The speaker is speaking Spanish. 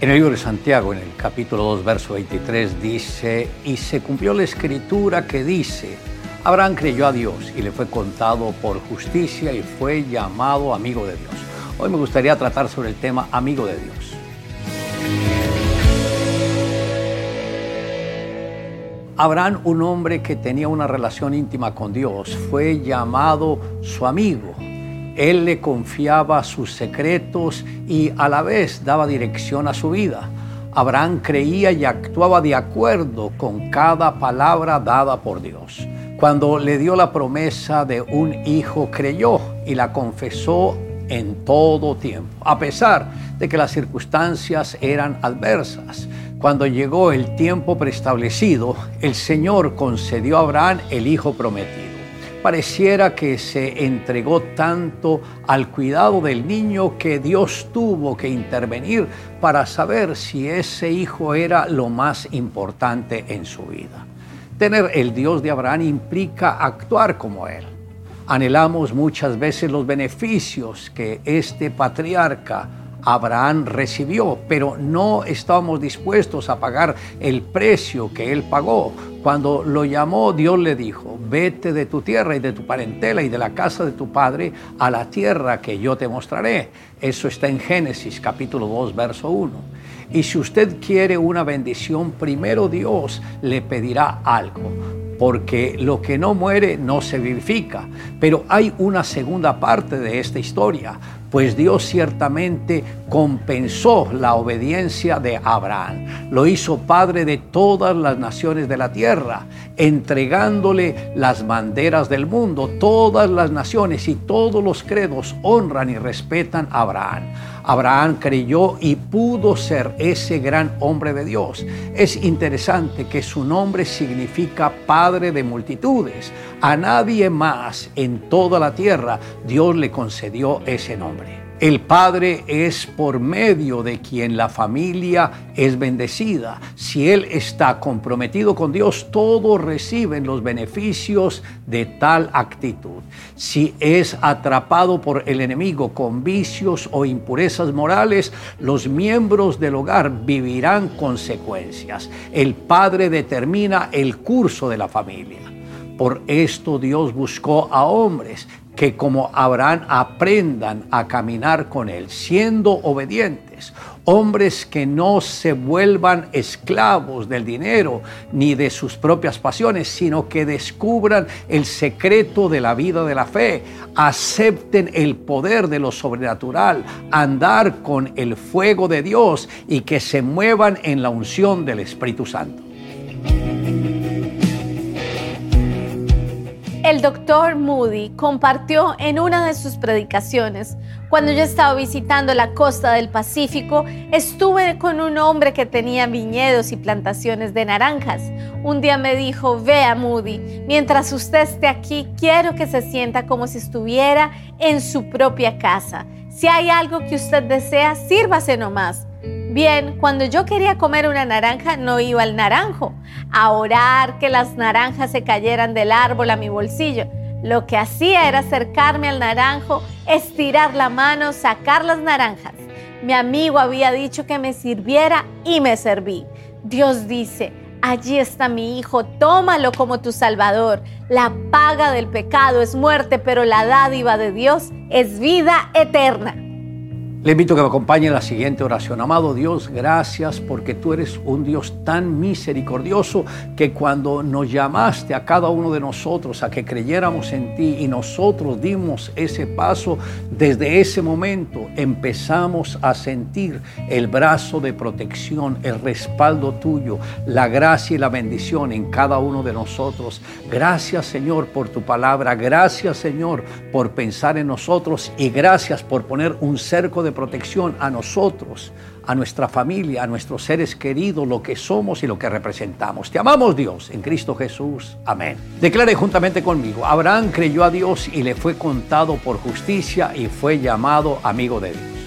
En el libro de Santiago, en el capítulo 2, verso 23, dice, y se cumplió la escritura que dice, Abraham creyó a Dios y le fue contado por justicia y fue llamado amigo de Dios. Hoy me gustaría tratar sobre el tema amigo de Dios. Abraham, un hombre que tenía una relación íntima con Dios, fue llamado su amigo él le confiaba sus secretos y a la vez daba dirección a su vida. Abraham creía y actuaba de acuerdo con cada palabra dada por Dios. Cuando le dio la promesa de un hijo, creyó y la confesó en todo tiempo, a pesar de que las circunstancias eran adversas. Cuando llegó el tiempo preestablecido, el Señor concedió a Abraham el hijo prometido pareciera que se entregó tanto al cuidado del niño que Dios tuvo que intervenir para saber si ese hijo era lo más importante en su vida. Tener el Dios de Abraham implica actuar como Él. Anhelamos muchas veces los beneficios que este patriarca Abraham recibió, pero no estábamos dispuestos a pagar el precio que él pagó. Cuando lo llamó, Dios le dijo, vete de tu tierra y de tu parentela y de la casa de tu padre a la tierra que yo te mostraré. Eso está en Génesis capítulo 2, verso 1. Y si usted quiere una bendición, primero Dios le pedirá algo porque lo que no muere no se vivifica. Pero hay una segunda parte de esta historia pues Dios ciertamente compensó la obediencia de Abraham. Lo hizo padre de todas las naciones de la tierra, entregándole las banderas del mundo. Todas las naciones y todos los credos honran y respetan a Abraham. Abraham creyó y pudo ser ese gran hombre de Dios. Es interesante que su nombre significa Padre de multitudes. A nadie más en toda la tierra Dios le concedió ese nombre. El Padre es por medio de quien la familia es bendecida. Si Él está comprometido con Dios, todos reciben los beneficios de tal actitud. Si es atrapado por el enemigo con vicios o impurezas morales, los miembros del hogar vivirán consecuencias. El Padre determina el curso de la familia. Por esto Dios buscó a hombres que como Abraham aprendan a caminar con Él, siendo obedientes, hombres que no se vuelvan esclavos del dinero ni de sus propias pasiones, sino que descubran el secreto de la vida de la fe, acepten el poder de lo sobrenatural, andar con el fuego de Dios y que se muevan en la unción del Espíritu Santo. El doctor Moody compartió en una de sus predicaciones, cuando yo estaba visitando la costa del Pacífico, estuve con un hombre que tenía viñedos y plantaciones de naranjas. Un día me dijo, vea Moody, mientras usted esté aquí, quiero que se sienta como si estuviera en su propia casa. Si hay algo que usted desea, sírvase nomás. Bien, cuando yo quería comer una naranja no iba al naranjo a orar que las naranjas se cayeran del árbol a mi bolsillo. Lo que hacía era acercarme al naranjo, estirar la mano, sacar las naranjas. Mi amigo había dicho que me sirviera y me serví. Dios dice, allí está mi hijo, tómalo como tu salvador. La paga del pecado es muerte, pero la dádiva de Dios es vida eterna. Le invito a que me acompañe en la siguiente oración. Amado Dios, gracias porque tú eres un Dios tan misericordioso que cuando nos llamaste a cada uno de nosotros a que creyéramos en ti y nosotros dimos ese paso, desde ese momento empezamos a sentir el brazo de protección, el respaldo tuyo, la gracia y la bendición en cada uno de nosotros. Gracias Señor por tu palabra, gracias Señor por pensar en nosotros y gracias por poner un cerco de protección a nosotros, a nuestra familia, a nuestros seres queridos, lo que somos y lo que representamos. Te amamos Dios en Cristo Jesús. Amén. Declare juntamente conmigo, Abraham creyó a Dios y le fue contado por justicia y fue llamado amigo de Dios.